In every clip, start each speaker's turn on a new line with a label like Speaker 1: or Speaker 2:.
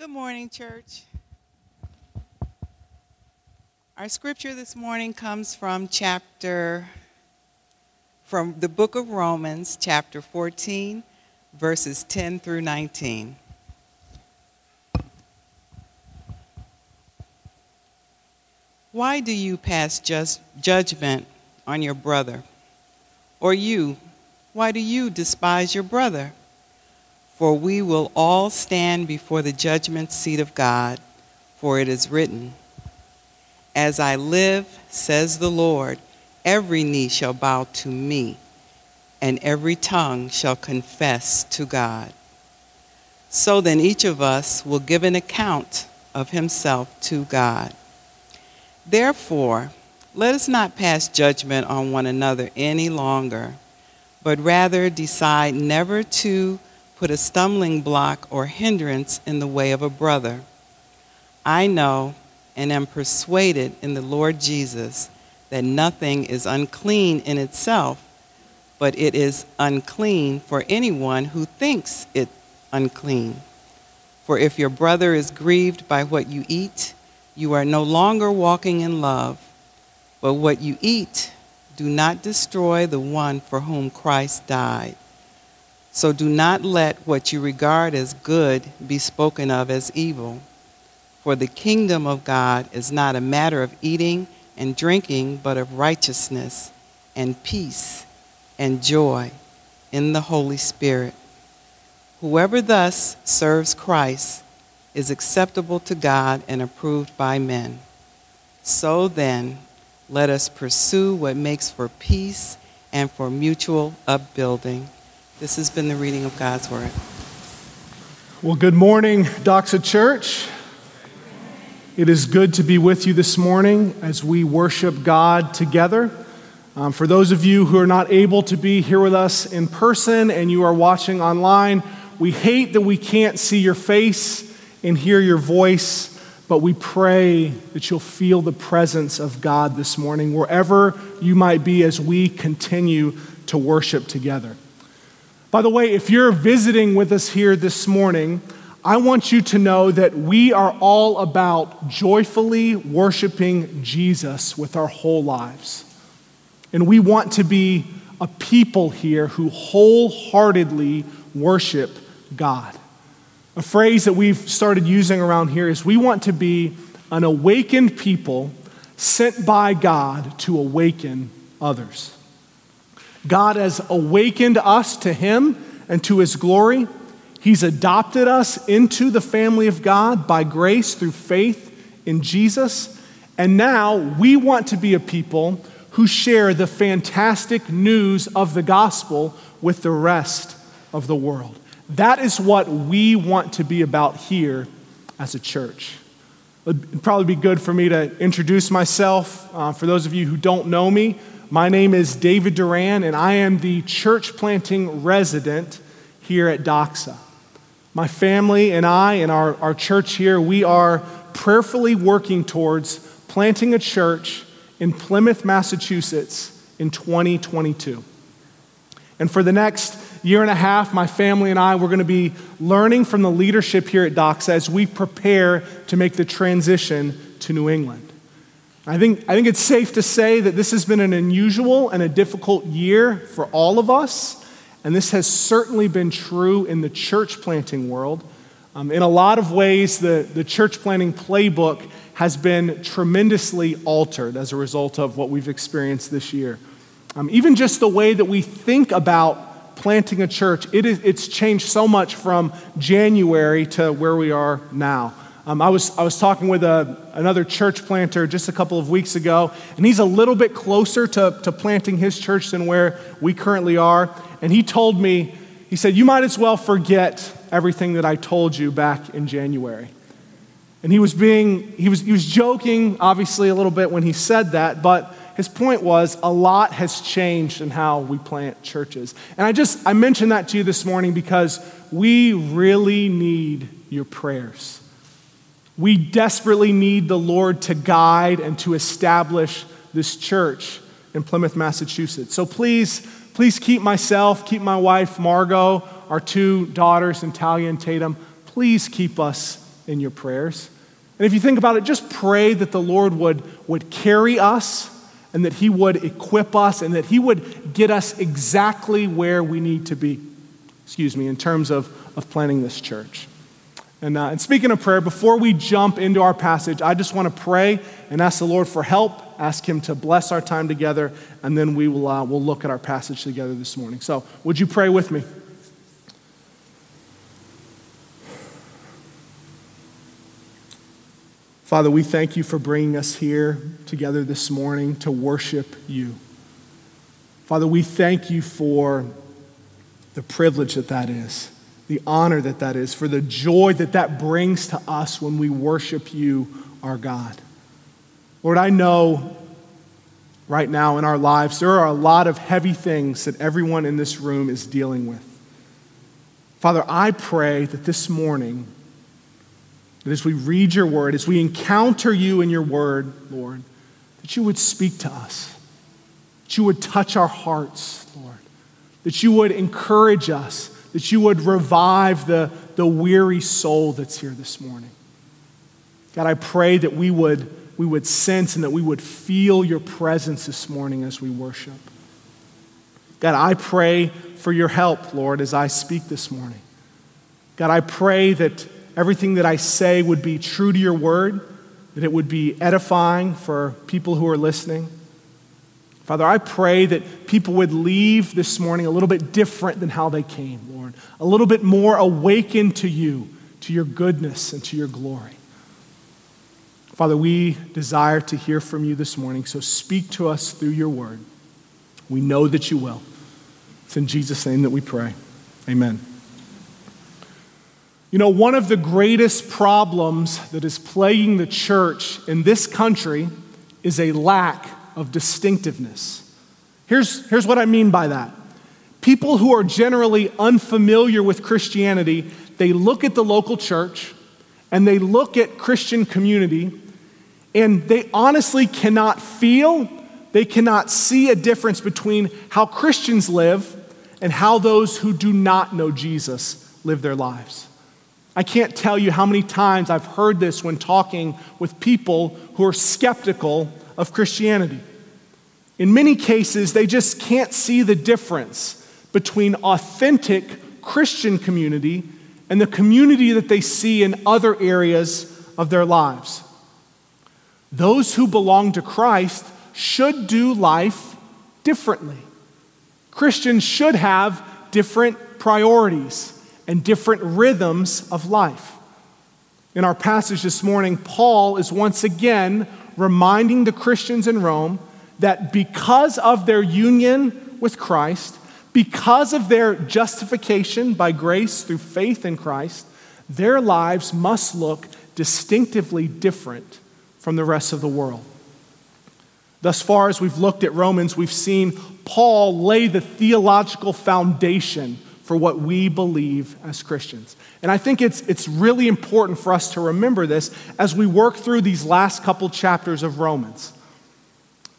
Speaker 1: Good morning, church. Our scripture this morning comes from chapter, from the book of Romans, chapter 14, verses 10 through 19. Why do you pass just judgment on your brother? Or you, why do you despise your brother? For we will all stand before the judgment seat of God, for it is written, As I live, says the Lord, every knee shall bow to me, and every tongue shall confess to God. So then each of us will give an account of himself to God. Therefore, let us not pass judgment on one another any longer, but rather decide never to put a stumbling block or hindrance in the way of a brother. I know and am persuaded in the Lord Jesus that nothing is unclean in itself, but it is unclean for anyone who thinks it unclean. For if your brother is grieved by what you eat, you are no longer walking in love. But what you eat, do not destroy the one for whom Christ died. So do not let what you regard as good be spoken of as evil. For the kingdom of God is not a matter of eating and drinking, but of righteousness and peace and joy in the Holy Spirit. Whoever thus serves Christ is acceptable to God and approved by men. So then, let us pursue what makes for peace and for mutual upbuilding. This has been the reading of God's Word.
Speaker 2: Well, good morning, Doxa Church. It is good to be with you this morning as we worship God together. Um, for those of you who are not able to be here with us in person and you are watching online, we hate that we can't see your face and hear your voice, but we pray that you'll feel the presence of God this morning, wherever you might be as we continue to worship together. By the way, if you're visiting with us here this morning, I want you to know that we are all about joyfully worshiping Jesus with our whole lives. And we want to be a people here who wholeheartedly worship God. A phrase that we've started using around here is we want to be an awakened people sent by God to awaken others. God has awakened us to Him and to His glory. He's adopted us into the family of God by grace through faith in Jesus. And now we want to be a people who share the fantastic news of the gospel with the rest of the world. That is what we want to be about here as a church. It'd probably be good for me to introduce myself. Uh, for those of you who don't know me, my name is David Duran, and I am the church planting resident here at Doxa. My family and I and our, our church here, we are prayerfully working towards planting a church in Plymouth, Massachusetts in 2022. And for the next year and a half, my family and I, we're going to be learning from the leadership here at Doxa as we prepare to make the transition to New England. I think, I think it's safe to say that this has been an unusual and a difficult year for all of us, and this has certainly been true in the church planting world. Um, in a lot of ways, the, the church planting playbook has been tremendously altered as a result of what we've experienced this year. Um, even just the way that we think about planting a church, it is, it's changed so much from January to where we are now. Um, I, was, I was talking with a, another church planter just a couple of weeks ago, and he's a little bit closer to, to planting his church than where we currently are. And he told me, he said, You might as well forget everything that I told you back in January. And he was being, he was, he was joking, obviously, a little bit when he said that, but his point was a lot has changed in how we plant churches. And I just, I mentioned that to you this morning because we really need your prayers. We desperately need the Lord to guide and to establish this church in Plymouth, Massachusetts. So please, please keep myself, keep my wife, Margot, our two daughters, Natalia and Tatum, please keep us in your prayers. And if you think about it, just pray that the Lord would, would carry us and that He would equip us and that He would get us exactly where we need to be, excuse me, in terms of, of planning this church. And, uh, and speaking of prayer, before we jump into our passage, I just want to pray and ask the Lord for help, ask Him to bless our time together, and then we will uh, we'll look at our passage together this morning. So, would you pray with me? Father, we thank you for bringing us here together this morning to worship you. Father, we thank you for the privilege that that is, the honor that that is, for the joy that that brings to us when we worship you, our God. Lord, I know right now in our lives there are a lot of heavy things that everyone in this room is dealing with. Father, I pray that this morning, that as we read your word, as we encounter you in your word, Lord, that you would speak to us, that you would touch our hearts, Lord, that you would encourage us, that you would revive the, the weary soul that's here this morning. God, I pray that we would, we would sense and that we would feel your presence this morning as we worship. God, I pray for your help, Lord, as I speak this morning. God, I pray that everything that I say would be true to your word, that it would be edifying for people who are listening. Father, I pray that people would leave this morning a little bit different than how they came, Lord, a little bit more awakened to you, to your goodness, and to your glory. Father, we desire to hear from you this morning, so speak to us through your word. We know that you will. It's in Jesus' name that we pray. Amen. You know, one of the greatest problems that is plaguing the church in this country is a lack of distinctiveness. Here's, here's what I mean by that. People who are generally unfamiliar with Christianity, they look at the local church and they look at Christian community and they honestly cannot feel, they cannot see a difference between how Christians live and how those who do not know Jesus live their lives. I can't tell you how many times I've heard this when talking with people who are skeptical of Christianity. In many cases, they just can't see the difference between authentic Christian community and the community that they see in other areas of their lives. Those who belong to Christ should do life differently. Christians should have different priorities and different rhythms of life. In our passage this morning, Paul is once again reminding the Christians in Rome that because of their union with Christ, because of their justification by grace through faith in Christ, their lives must look distinctively different from the rest of the world. Thus far, as we've looked at Romans, we've seen Paul lay the theological foundation for what we believe as Christians. And I think it's, it's really important for us to remember this as we work through these last couple chapters of Romans.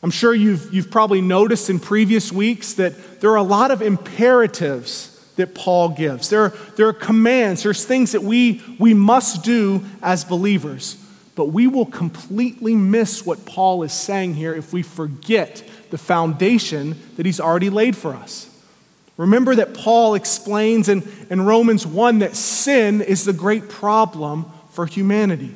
Speaker 2: I'm sure you've, you've probably noticed in previous weeks that there are a lot of imperatives that Paul gives. There are, there are commands, there's things that we, we must do as believers. But we will completely miss what Paul is saying here if we forget the foundation that he's already laid for us. Remember that Paul explains in, in Romans 1 that sin is the great problem for humanity.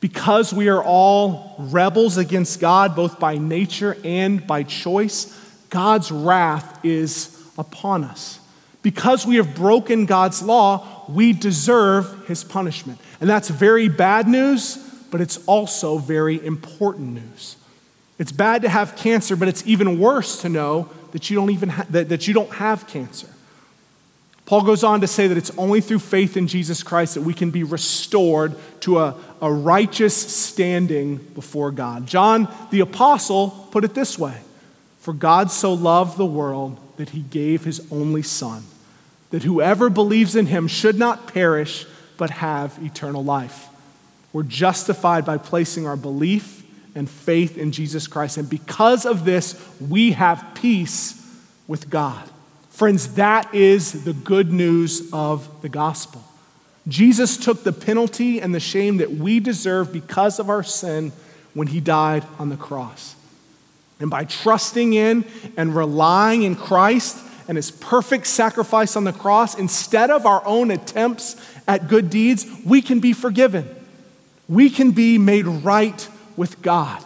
Speaker 2: Because we are all rebels against God, both by nature and by choice, God's wrath is upon us. Because we have broken God's law, we deserve his punishment. And that's very bad news, but it's also very important news. It's bad to have cancer, but it's even worse to know that you don't even ha- that, that you don't have cancer. Paul goes on to say that it's only through faith in Jesus Christ that we can be restored to a, a righteous standing before God. John the Apostle put it this way For God so loved the world that he gave his only Son, that whoever believes in him should not perish, but have eternal life. We're justified by placing our belief and faith in Jesus Christ. And because of this, we have peace with God. Friends, that is the good news of the gospel. Jesus took the penalty and the shame that we deserve because of our sin when he died on the cross. And by trusting in and relying in Christ and his perfect sacrifice on the cross, instead of our own attempts at good deeds, we can be forgiven. We can be made right with God.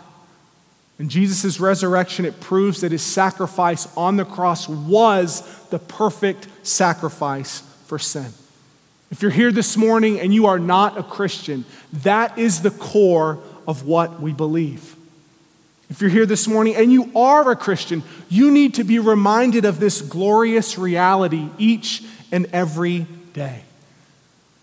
Speaker 2: In Jesus' resurrection, it proves that his sacrifice on the cross was the perfect sacrifice for sin. If you're here this morning and you are not a Christian, that is the core of what we believe. If you're here this morning and you are a Christian, you need to be reminded of this glorious reality each and every day.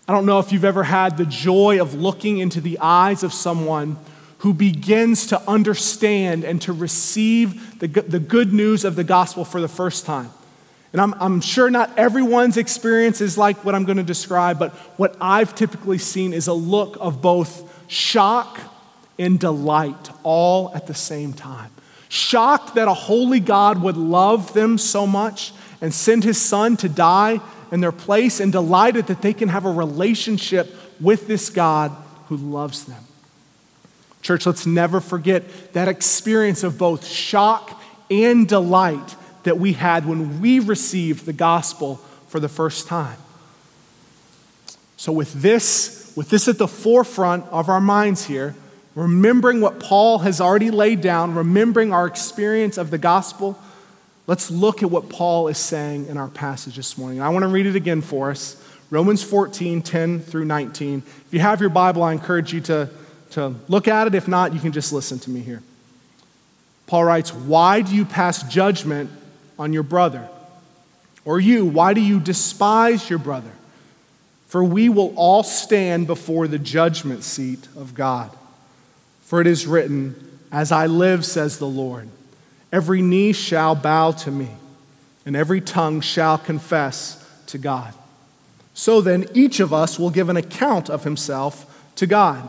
Speaker 2: I don't know if you've ever had the joy of looking into the eyes of someone who begins to understand and to receive the, the good news of the gospel for the first time. And I'm, I'm sure not everyone's experience is like what I'm going to describe, but what I've typically seen is a look of both shock and delight all at the same time. Shocked that a holy God would love them so much and send his son to die in their place, and delighted that they can have a relationship with this God who loves them. Church, let's never forget that experience of both shock and delight that we had when we received the gospel for the first time. So, with this, with this at the forefront of our minds here, remembering what Paul has already laid down, remembering our experience of the gospel, let's look at what Paul is saying in our passage this morning. I want to read it again for us Romans 14, 10 through 19. If you have your Bible, I encourage you to, to look at it. If not, you can just listen to me here. Paul writes, Why do you pass judgment on your brother? Or you, why do you despise your brother? For we will all stand before the judgment seat of God. For it is written, As I live, says the Lord, every knee shall bow to me, and every tongue shall confess to God. So then, each of us will give an account of himself to God.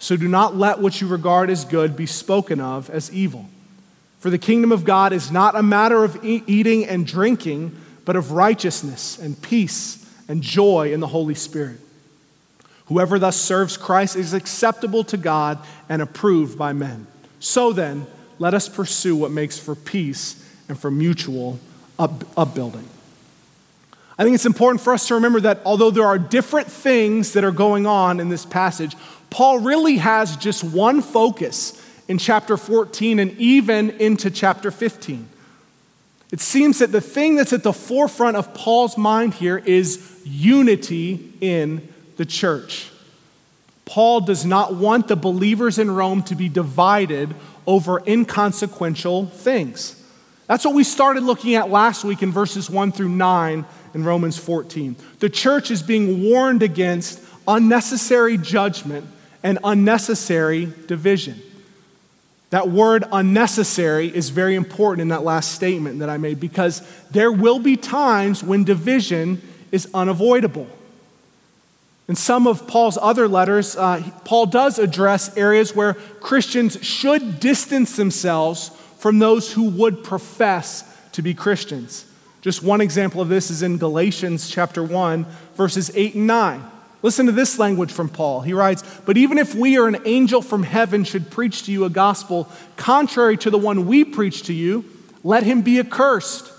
Speaker 2: So do not let what you regard as good be spoken of as evil. For the kingdom of God is not a matter of eating and drinking, but of righteousness and peace and joy in the Holy Spirit. Whoever thus serves Christ is acceptable to God and approved by men. So then, let us pursue what makes for peace and for mutual up- upbuilding. I think it's important for us to remember that although there are different things that are going on in this passage, Paul really has just one focus in chapter 14 and even into chapter 15. It seems that the thing that's at the forefront of Paul's mind here is unity in the church. Paul does not want the believers in Rome to be divided over inconsequential things. That's what we started looking at last week in verses 1 through 9 in Romans 14. The church is being warned against unnecessary judgment and unnecessary division. That word unnecessary is very important in that last statement that I made because there will be times when division is unavoidable. In some of Paul's other letters, uh, Paul does address areas where Christians should distance themselves from those who would profess to be Christians. Just one example of this is in Galatians chapter 1, verses 8 and 9. Listen to this language from Paul. He writes, But even if we or an angel from heaven should preach to you a gospel contrary to the one we preach to you, let him be accursed.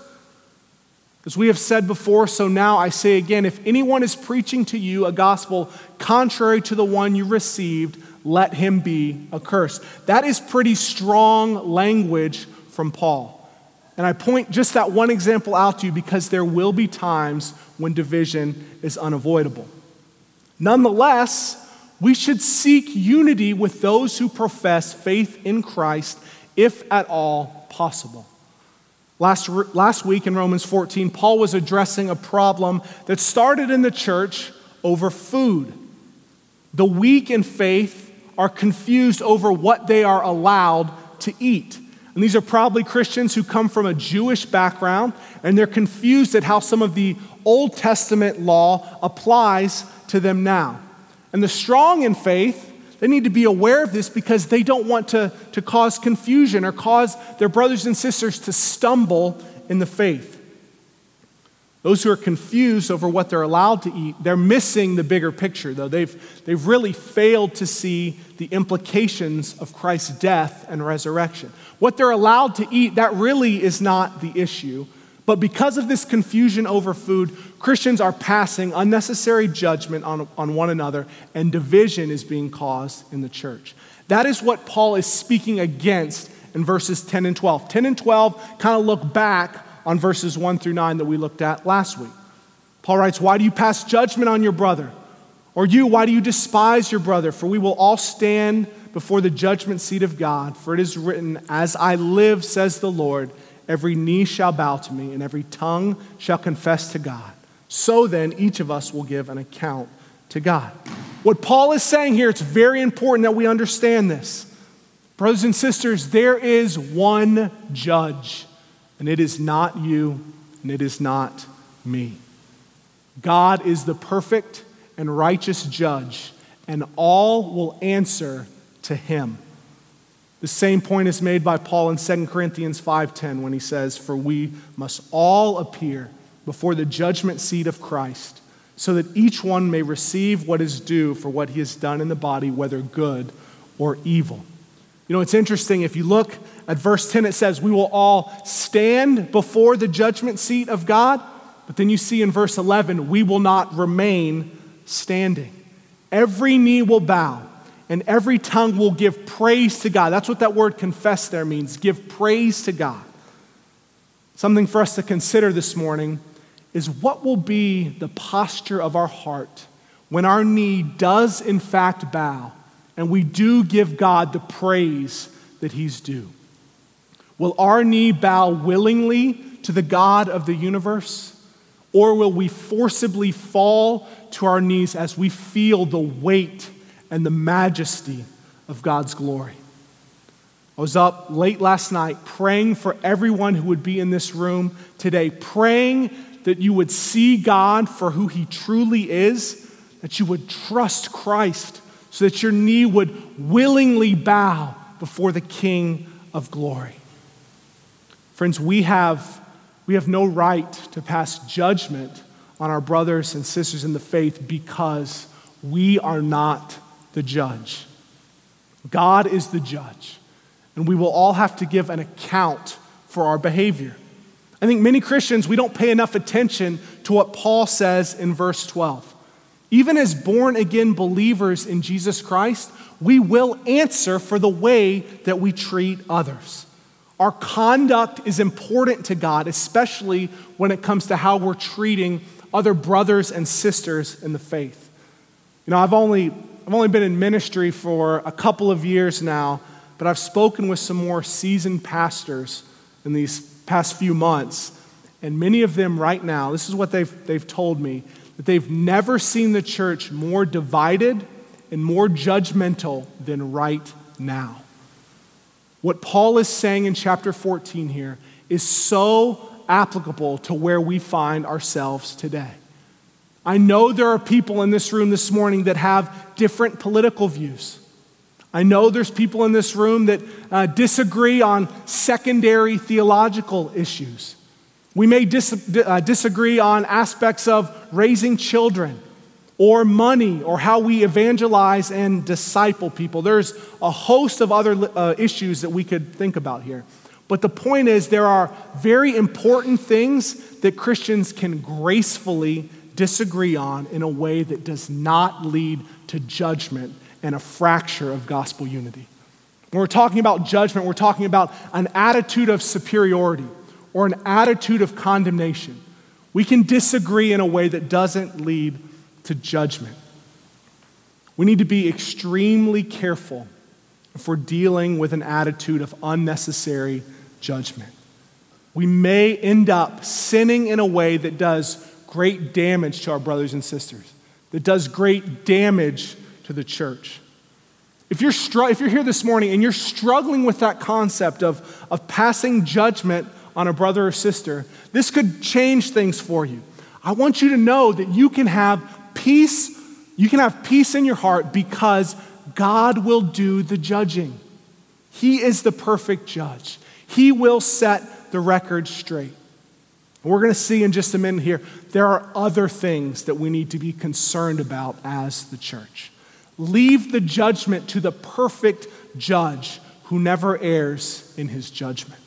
Speaker 2: As we have said before, so now I say again if anyone is preaching to you a gospel contrary to the one you received, let him be accursed. That is pretty strong language from Paul. And I point just that one example out to you because there will be times when division is unavoidable. Nonetheless, we should seek unity with those who profess faith in Christ, if at all possible. Last, last week in Romans 14, Paul was addressing a problem that started in the church over food. The weak in faith are confused over what they are allowed to eat. And these are probably Christians who come from a Jewish background, and they're confused at how some of the Old Testament law applies to them now. And the strong in faith, they need to be aware of this because they don't want to, to cause confusion or cause their brothers and sisters to stumble in the faith. Those who are confused over what they're allowed to eat, they're missing the bigger picture, though. They've, they've really failed to see the implications of Christ's death and resurrection. What they're allowed to eat, that really is not the issue. But because of this confusion over food, Christians are passing unnecessary judgment on, on one another, and division is being caused in the church. That is what Paul is speaking against in verses 10 and 12. 10 and 12 kind of look back on verses 1 through 9 that we looked at last week. Paul writes, Why do you pass judgment on your brother? Or you, why do you despise your brother? For we will all stand before the judgment seat of God. For it is written, As I live, says the Lord, every knee shall bow to me, and every tongue shall confess to God. So then, each of us will give an account to God. What Paul is saying here, it's very important that we understand this. Brothers and sisters, there is one judge and it is not you, and it is not me. God is the perfect and righteous judge, and all will answer to him. The same point is made by Paul in 2 Corinthians 5:10 when he says, "For we must all appear before the judgment seat of Christ, so that each one may receive what is due for what he has done in the body, whether good or evil." You know, it's interesting if you look at verse 10, it says, We will all stand before the judgment seat of God. But then you see in verse 11, we will not remain standing. Every knee will bow and every tongue will give praise to God. That's what that word confess there means give praise to God. Something for us to consider this morning is what will be the posture of our heart when our knee does, in fact, bow and we do give God the praise that He's due. Will our knee bow willingly to the God of the universe? Or will we forcibly fall to our knees as we feel the weight and the majesty of God's glory? I was up late last night praying for everyone who would be in this room today, praying that you would see God for who He truly is, that you would trust Christ, so that your knee would willingly bow before the King of glory. Friends, we have, we have no right to pass judgment on our brothers and sisters in the faith because we are not the judge. God is the judge, and we will all have to give an account for our behavior. I think many Christians, we don't pay enough attention to what Paul says in verse 12. Even as born again believers in Jesus Christ, we will answer for the way that we treat others. Our conduct is important to God, especially when it comes to how we're treating other brothers and sisters in the faith. You know, I've only, I've only been in ministry for a couple of years now, but I've spoken with some more seasoned pastors in these past few months. And many of them right now, this is what they've, they've told me, that they've never seen the church more divided and more judgmental than right now. What Paul is saying in chapter 14 here is so applicable to where we find ourselves today. I know there are people in this room this morning that have different political views. I know there's people in this room that uh, disagree on secondary theological issues. We may dis- uh, disagree on aspects of raising children or money or how we evangelize and disciple people. There's a host of other uh, issues that we could think about here. But the point is, there are very important things that Christians can gracefully disagree on in a way that does not lead to judgment and a fracture of gospel unity. When we're talking about judgment, we're talking about an attitude of superiority or an attitude of condemnation. We can disagree in a way that doesn't lead to judgment. We need to be extremely careful if we're dealing with an attitude of unnecessary judgment. We may end up sinning in a way that does great damage to our brothers and sisters, that does great damage to the church. If you're, str- if you're here this morning and you're struggling with that concept of, of passing judgment on a brother or sister, this could change things for you. I want you to know that you can have peace, you can have peace in your heart because God will do the judging. He is the perfect judge. He will set the record straight. We're going to see in just a minute here, there are other things that we need to be concerned about as the church. Leave the judgment to the perfect judge who never errs in his judgment.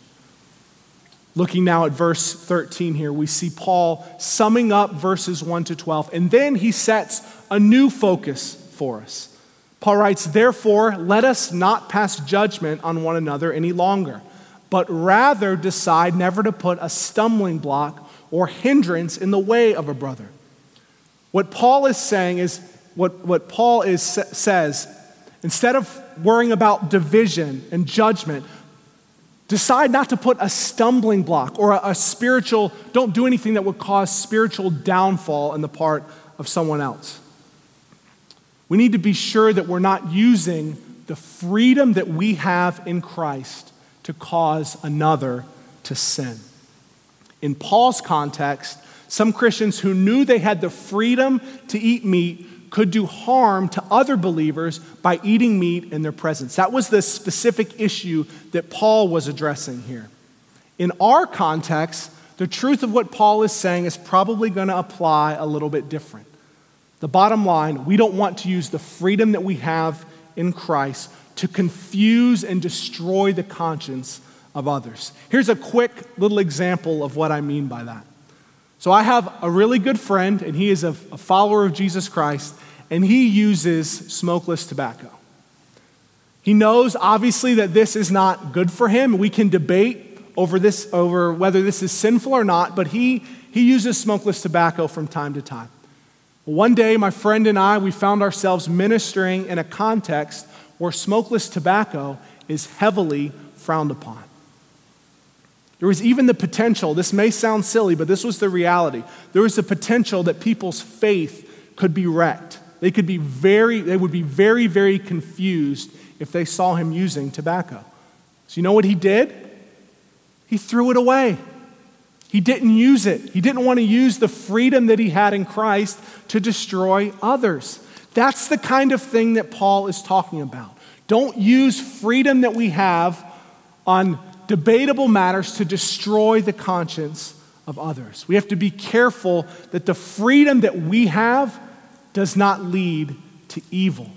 Speaker 2: Looking now at verse 13 here, we see Paul summing up verses 1 to 12, and then he sets a new focus for us. Paul writes, Therefore, let us not pass judgment on one another any longer but rather decide never to put a stumbling block or hindrance in the way of a brother. What Paul is saying is, what, what Paul is, says, instead of worrying about division and judgment, decide not to put a stumbling block or a, a spiritual, don't do anything that would cause spiritual downfall in the part of someone else. We need to be sure that we're not using the freedom that we have in Christ to cause another to sin. In Paul's context, some Christians who knew they had the freedom to eat meat could do harm to other believers by eating meat in their presence. That was the specific issue that Paul was addressing here. In our context, the truth of what Paul is saying is probably going to apply a little bit different. The bottom line, we don't want to use the freedom that we have in Christ to confuse and destroy the conscience of others. Here's a quick little example of what I mean by that. So, I have a really good friend, and he is a, a follower of Jesus Christ, and he uses smokeless tobacco. He knows, obviously, that this is not good for him. We can debate over this, over whether this is sinful or not, but he, he uses smokeless tobacco from time to time. One day, my friend and I, we found ourselves ministering in a context where smokeless tobacco is heavily frowned upon. There was even the potential, this may sound silly, but this was the reality. There was the potential that people's faith could be wrecked. They could be very, they would be very, very confused if they saw him using tobacco. So you know what he did? He threw it away. He didn't use it. He didn't want to use the freedom that he had in Christ to destroy others. That's the kind of thing that Paul is talking about. Don't use freedom that we have on debatable matters to destroy the conscience of others. We have to be careful that the freedom that we have does not lead to evil.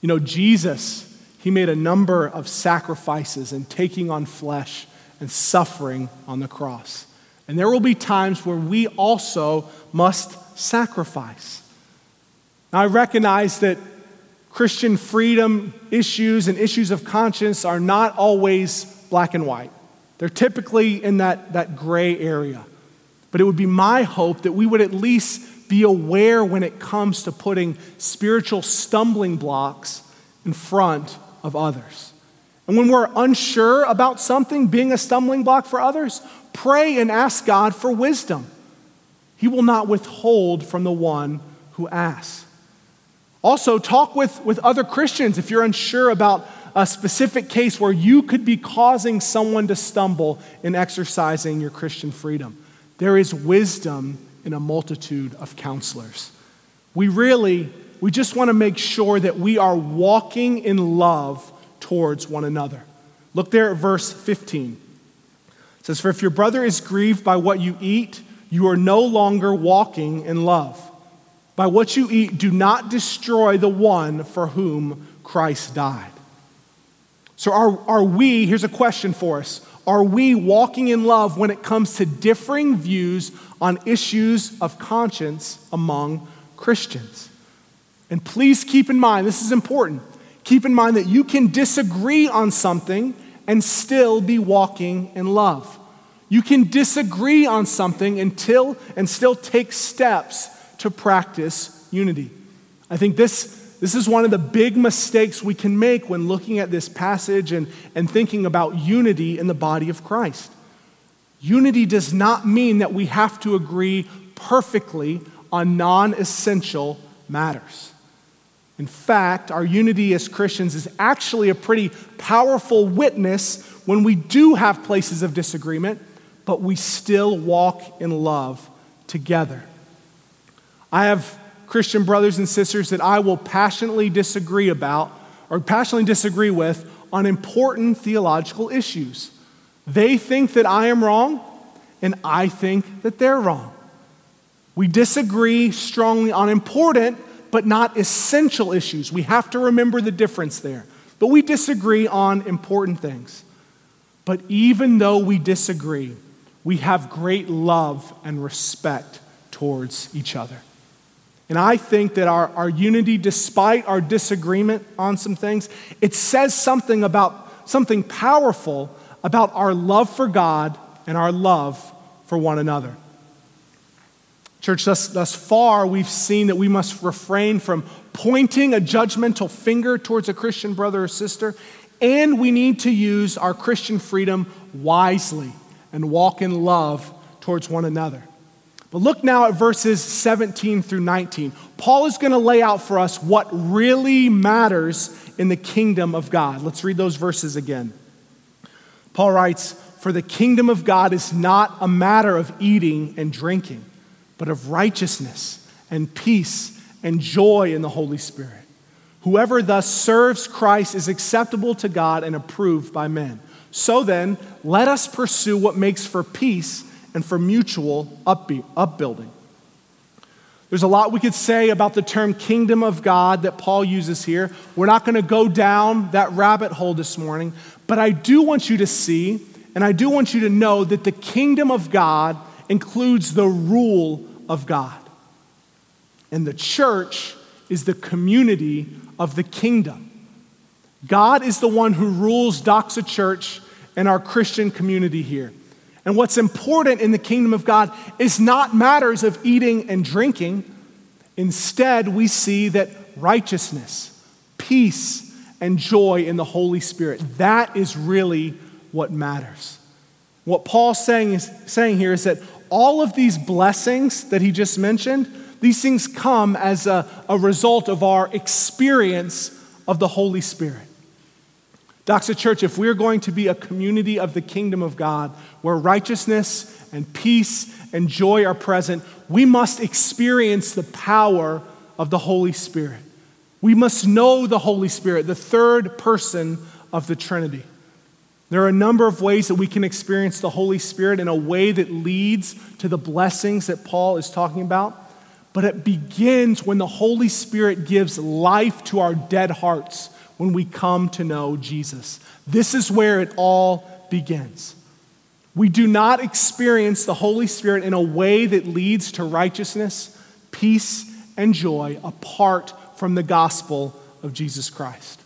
Speaker 2: You know, Jesus, he made a number of sacrifices and taking on flesh and suffering on the cross. And there will be times where we also must sacrifice. Now, I recognize that Christian freedom issues and issues of conscience are not always black and white. They're typically in that, that gray area. But it would be my hope that we would at least be aware when it comes to putting spiritual stumbling blocks in front of others. And when we're unsure about something being a stumbling block for others, pray and ask God for wisdom. He will not withhold from the one who asks. Also, talk with, with other Christians if you're unsure about a specific case where you could be causing someone to stumble in exercising your Christian freedom. There is wisdom in a multitude of counselors. We really, we just want to make sure that we are walking in love towards one another. Look there at verse 15. It says, For if your brother is grieved by what you eat, you are no longer walking in love. By what you eat, do not destroy the one for whom Christ died. So, are, are we, here's a question for us, are we walking in love when it comes to differing views on issues of conscience among Christians? And please keep in mind, this is important. Keep in mind that you can disagree on something and still be walking in love. You can disagree on something until and still take steps to practice unity. I think this, this is one of the big mistakes we can make when looking at this passage and, and thinking about unity in the body of Christ. Unity does not mean that we have to agree perfectly on non essential matters. In fact, our unity as Christians is actually a pretty powerful witness when we do have places of disagreement, but we still walk in love together. I have Christian brothers and sisters that I will passionately disagree about or passionately disagree with on important theological issues. They think that I am wrong, and I think that they're wrong. We disagree strongly on important but not essential issues. We have to remember the difference there. But we disagree on important things. But even though we disagree, we have great love and respect towards each other. And I think that our, our unity, despite our disagreement on some things, it says something about something powerful about our love for God and our love for one another. Church, thus, thus far, we've seen that we must refrain from pointing a judgmental finger towards a Christian brother or sister, and we need to use our Christian freedom wisely and walk in love towards one another. But look now at verses 17 through 19. Paul is going to lay out for us what really matters in the kingdom of God. Let's read those verses again. Paul writes, For the kingdom of God is not a matter of eating and drinking but of righteousness and peace and joy in the Holy Spirit. Whoever thus serves Christ is acceptable to God and approved by men. So then, let us pursue what makes for peace and for mutual upbuilding. There's a lot we could say about the term kingdom of God that Paul uses here. We're not going to go down that rabbit hole this morning, but I do want you to see and I do want you to know that the kingdom of God includes the rule of God. And the church is the community of the kingdom. God is the one who rules Doxa Church and our Christian community here. And what's important in the kingdom of God is not matters of eating and drinking. Instead, we see that righteousness, peace, and joy in the Holy Spirit, that is really what matters. What Paul's saying, is, saying here is that all of these blessings that he just mentioned, these things come as a, a result of our experience of the Holy Spirit. Doxa Church, if we're going to be a community of the kingdom of God where righteousness and peace and joy are present, we must experience the power of the Holy Spirit. We must know the Holy Spirit, the third person of the Trinity. There are a number of ways that we can experience the Holy Spirit in a way that leads to the blessings that Paul is talking about. But it begins when the Holy Spirit gives life to our dead hearts when we come to know Jesus. This is where it all begins. We do not experience the Holy Spirit in a way that leads to righteousness, peace, and joy apart from the gospel of Jesus Christ.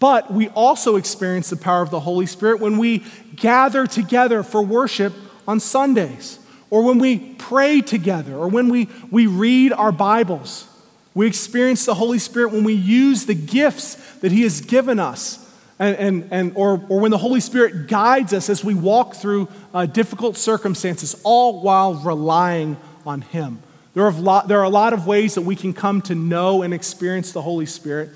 Speaker 2: But we also experience the power of the Holy Spirit when we gather together for worship on Sundays, or when we pray together, or when we, we read our Bibles. We experience the Holy Spirit when we use the gifts that He has given us, and, and, and, or, or when the Holy Spirit guides us as we walk through uh, difficult circumstances, all while relying on Him. There are, lot, there are a lot of ways that we can come to know and experience the Holy Spirit,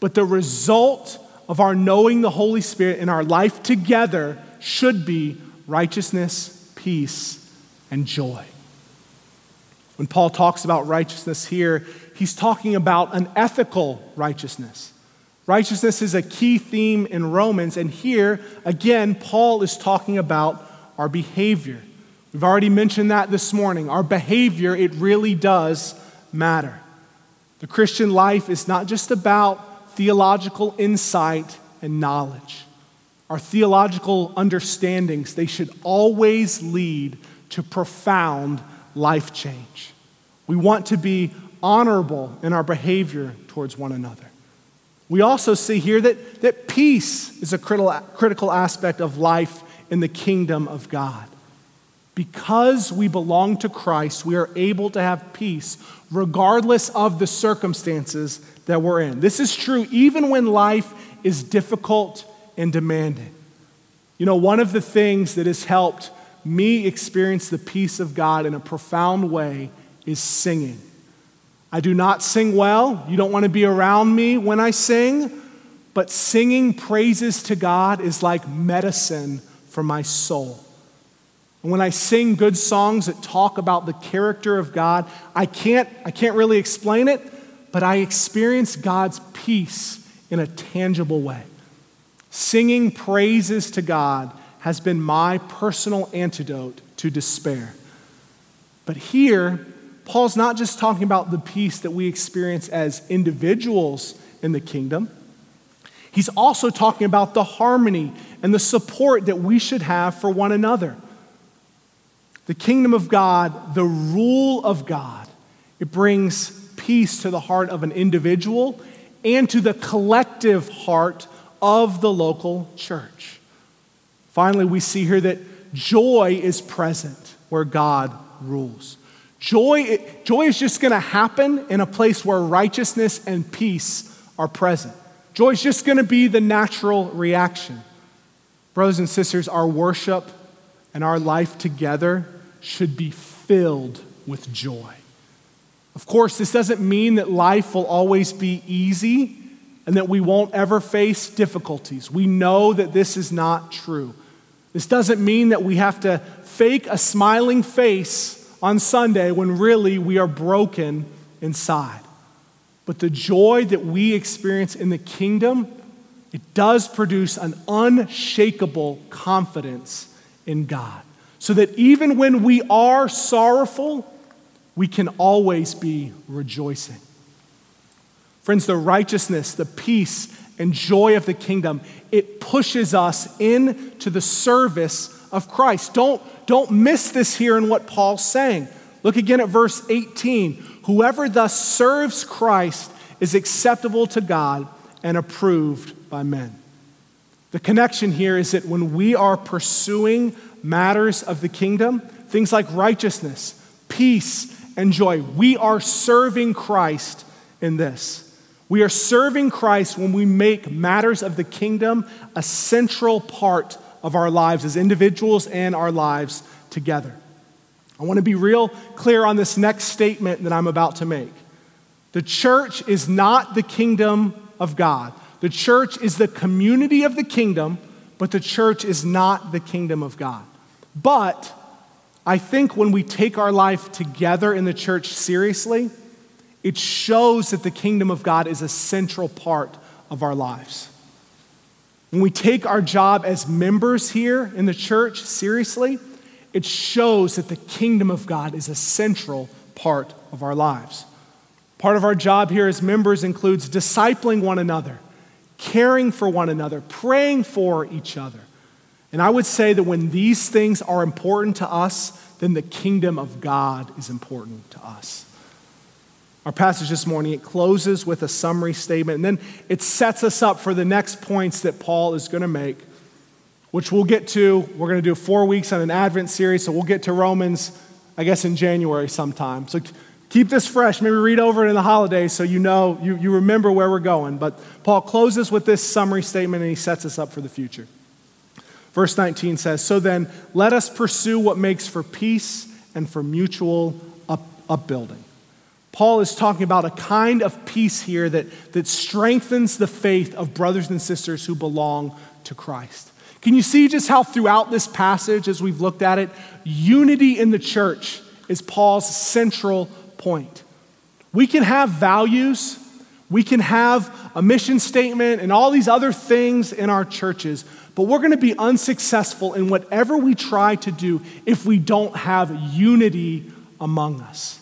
Speaker 2: but the result of our knowing the Holy Spirit in our life together should be righteousness, peace, and joy. When Paul talks about righteousness here, he's talking about an ethical righteousness. Righteousness is a key theme in Romans, and here, again, Paul is talking about our behavior. We've already mentioned that this morning. Our behavior, it really does matter. The Christian life is not just about theological insight and knowledge. Our theological understandings, they should always lead to profound life change. We want to be honorable in our behavior towards one another. We also see here that, that peace is a critical, critical aspect of life in the kingdom of God. Because we belong to Christ, we are able to have peace regardless of the circumstances that we're in. This is true even when life is difficult and demanding. You know, one of the things that has helped me experience the peace of God in a profound way is singing. I do not sing well. You don't want to be around me when I sing. But singing praises to God is like medicine for my soul. And when I sing good songs that talk about the character of God, I can't, I can't really explain it, but I experience God's peace in a tangible way. Singing praises to God has been my personal antidote to despair. But here, Paul's not just talking about the peace that we experience as individuals in the kingdom. He's also talking about the harmony and the support that we should have for one another. The kingdom of God, the rule of God, it brings peace to the heart of an individual and to the collective heart of the local church. Finally, we see here that joy is present where God rules. Joy, joy is just going to happen in a place where righteousness and peace are present. Joy is just going to be the natural reaction. Brothers and sisters, our worship and our life together should be filled with joy. Of course, this doesn't mean that life will always be easy and that we won't ever face difficulties. We know that this is not true. This doesn't mean that we have to fake a smiling face on Sunday when really we are broken inside. But the joy that we experience in the kingdom, it does produce an unshakable confidence in God. So that even when we are sorrowful, we can always be rejoicing. Friends, the righteousness, the peace, and joy of the kingdom, it pushes us into the service of Christ. Don't, don't miss this here in what Paul's saying. Look again at verse 18. Whoever thus serves Christ is acceptable to God and approved by men. The connection here is that when we are pursuing matters of the kingdom, things like righteousness, peace, and joy, we are serving Christ in this. We are serving Christ when we make matters of the kingdom a central part of our lives as individuals and our lives together. I want to be real clear on this next statement that I'm about to make. The church is not the kingdom of God. The church is the community of the kingdom, but the church is not the kingdom of God. But I think when we take our life together in the church seriously, it shows that the kingdom of God is a central part of our lives. When we take our job as members here in the church seriously, it shows that the kingdom of God is a central part of our lives. Part of our job here as members includes discipling one another, caring for one another, praying for each other. And I would say that when these things are important to us, then the kingdom of God is important to us. Our passage this morning, it closes with a summary statement, and then it sets us up for the next points that Paul is going to make, which we'll get to. We're going to do four weeks on an Advent series, so we'll get to Romans, I guess, in January sometime. So keep this fresh. Maybe read over it in the holidays so you know, you, you remember where we're going. But Paul closes with this summary statement, and he sets us up for the future. Verse 19 says, So then, let us pursue what makes for peace and for mutual up, upbuilding. Paul is talking about a kind of peace here that, that strengthens the faith of brothers and sisters who belong to Christ. Can you see just how throughout this passage, as we've looked at it, unity in the church is Paul's central point? We can have values, we can have a mission statement, and all these other things in our churches, but we're going to be unsuccessful in whatever we try to do if we don't have unity among us.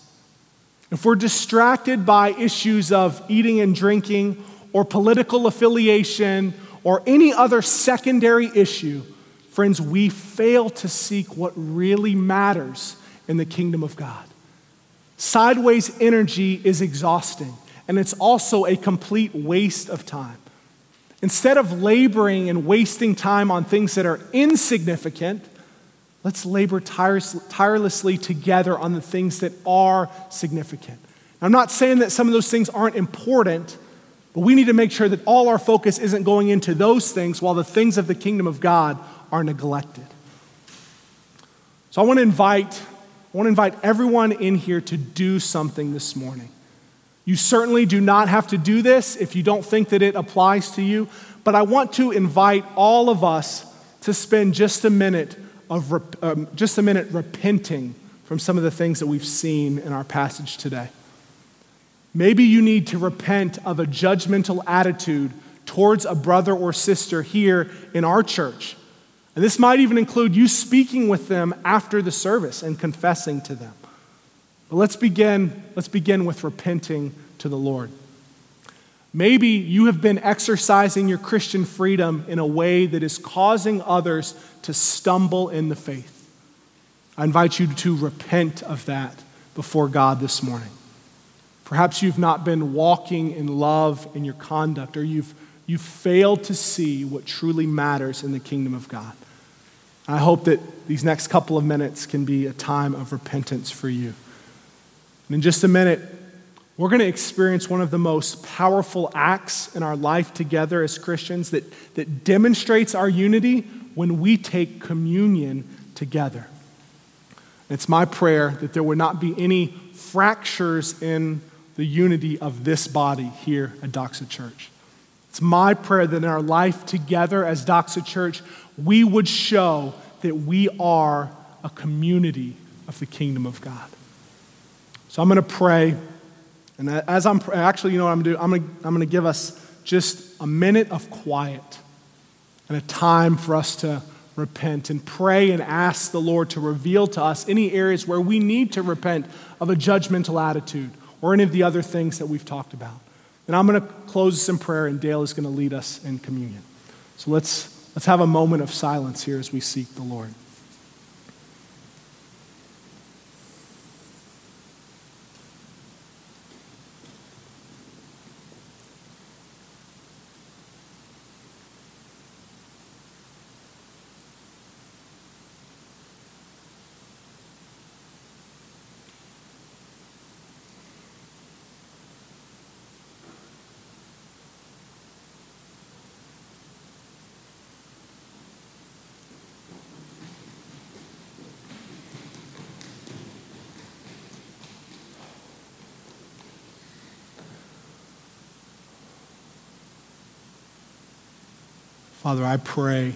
Speaker 2: If we're distracted by issues of eating and drinking or political affiliation or any other secondary issue, friends, we fail to seek what really matters in the kingdom of God. Sideways energy is exhausting, and it's also a complete waste of time. Instead of laboring and wasting time on things that are insignificant, Let's labor tirelessly together on the things that are significant. I'm not saying that some of those things aren't important, but we need to make sure that all our focus isn't going into those things while the things of the kingdom of God are neglected. So I want to invite I want to invite everyone in here to do something this morning. You certainly do not have to do this if you don't think that it applies to you, but I want to invite all of us to spend just a minute of um, just a minute repenting from some of the things that we've seen in our passage today. Maybe you need to repent of a judgmental attitude towards a brother or sister here in our church. And this might even include you speaking with them after the service and confessing to them. But let's begin, let's begin with repenting to the Lord. Maybe you have been exercising your Christian freedom in a way that is causing others to stumble in the faith. I invite you to repent of that before God this morning. Perhaps you've not been walking in love in your conduct, or you've, you've failed to see what truly matters in the kingdom of God. I hope that these next couple of minutes can be a time of repentance for you. And in just a minute, we're going to experience one of the most powerful acts in our life together as Christians that, that demonstrates our unity when we take communion together. It's my prayer that there would not be any fractures in the unity of this body here at Doxa Church. It's my prayer that in our life together as Doxa Church, we would show that we are a community of the kingdom of God. So I'm going to pray. And as I'm actually, you know what I'm going to do? I'm going to, I'm going to give us just a minute of quiet and a time for us to repent and pray and ask the Lord to reveal to us any areas where we need to repent of a judgmental attitude or any of the other things that we've talked about. And I'm going to close this in prayer, and Dale is going to lead us in communion. So let's, let's have a moment of silence here as we seek the Lord. Father, I pray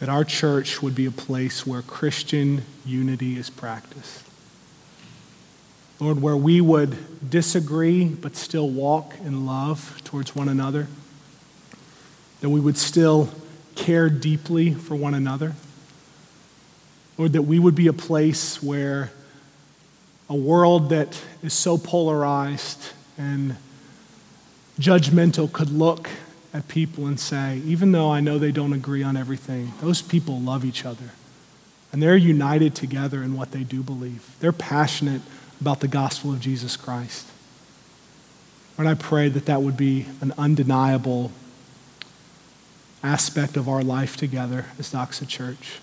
Speaker 2: that our church would be a place where Christian unity is practiced. Lord, where we would disagree but still walk in love towards one another, that we would still care deeply for one another. Lord, that we would be a place where a world that is so polarized and judgmental could look at people and say, even though I know they don't agree on everything, those people love each other. And they're united together in what they do believe. They're passionate about the gospel of Jesus Christ. And I pray that that would be an undeniable aspect of our life together as Doxa Church.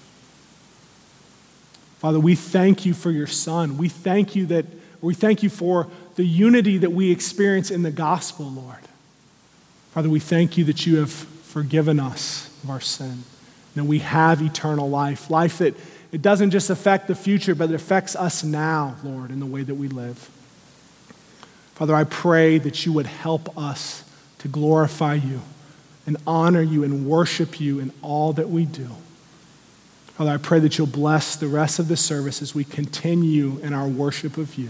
Speaker 2: Father, we thank you for your son. We thank you that we thank you for the unity that we experience in the gospel, Lord. Father, we thank you that you have forgiven us of our sin, that we have eternal life, life that it doesn't just affect the future, but it affects us now, Lord, in the way that we live. Father, I pray that you would help us to glorify you and honor you and worship you in all that we do. Father, I pray that you'll bless the rest of the service as we continue in our worship of you.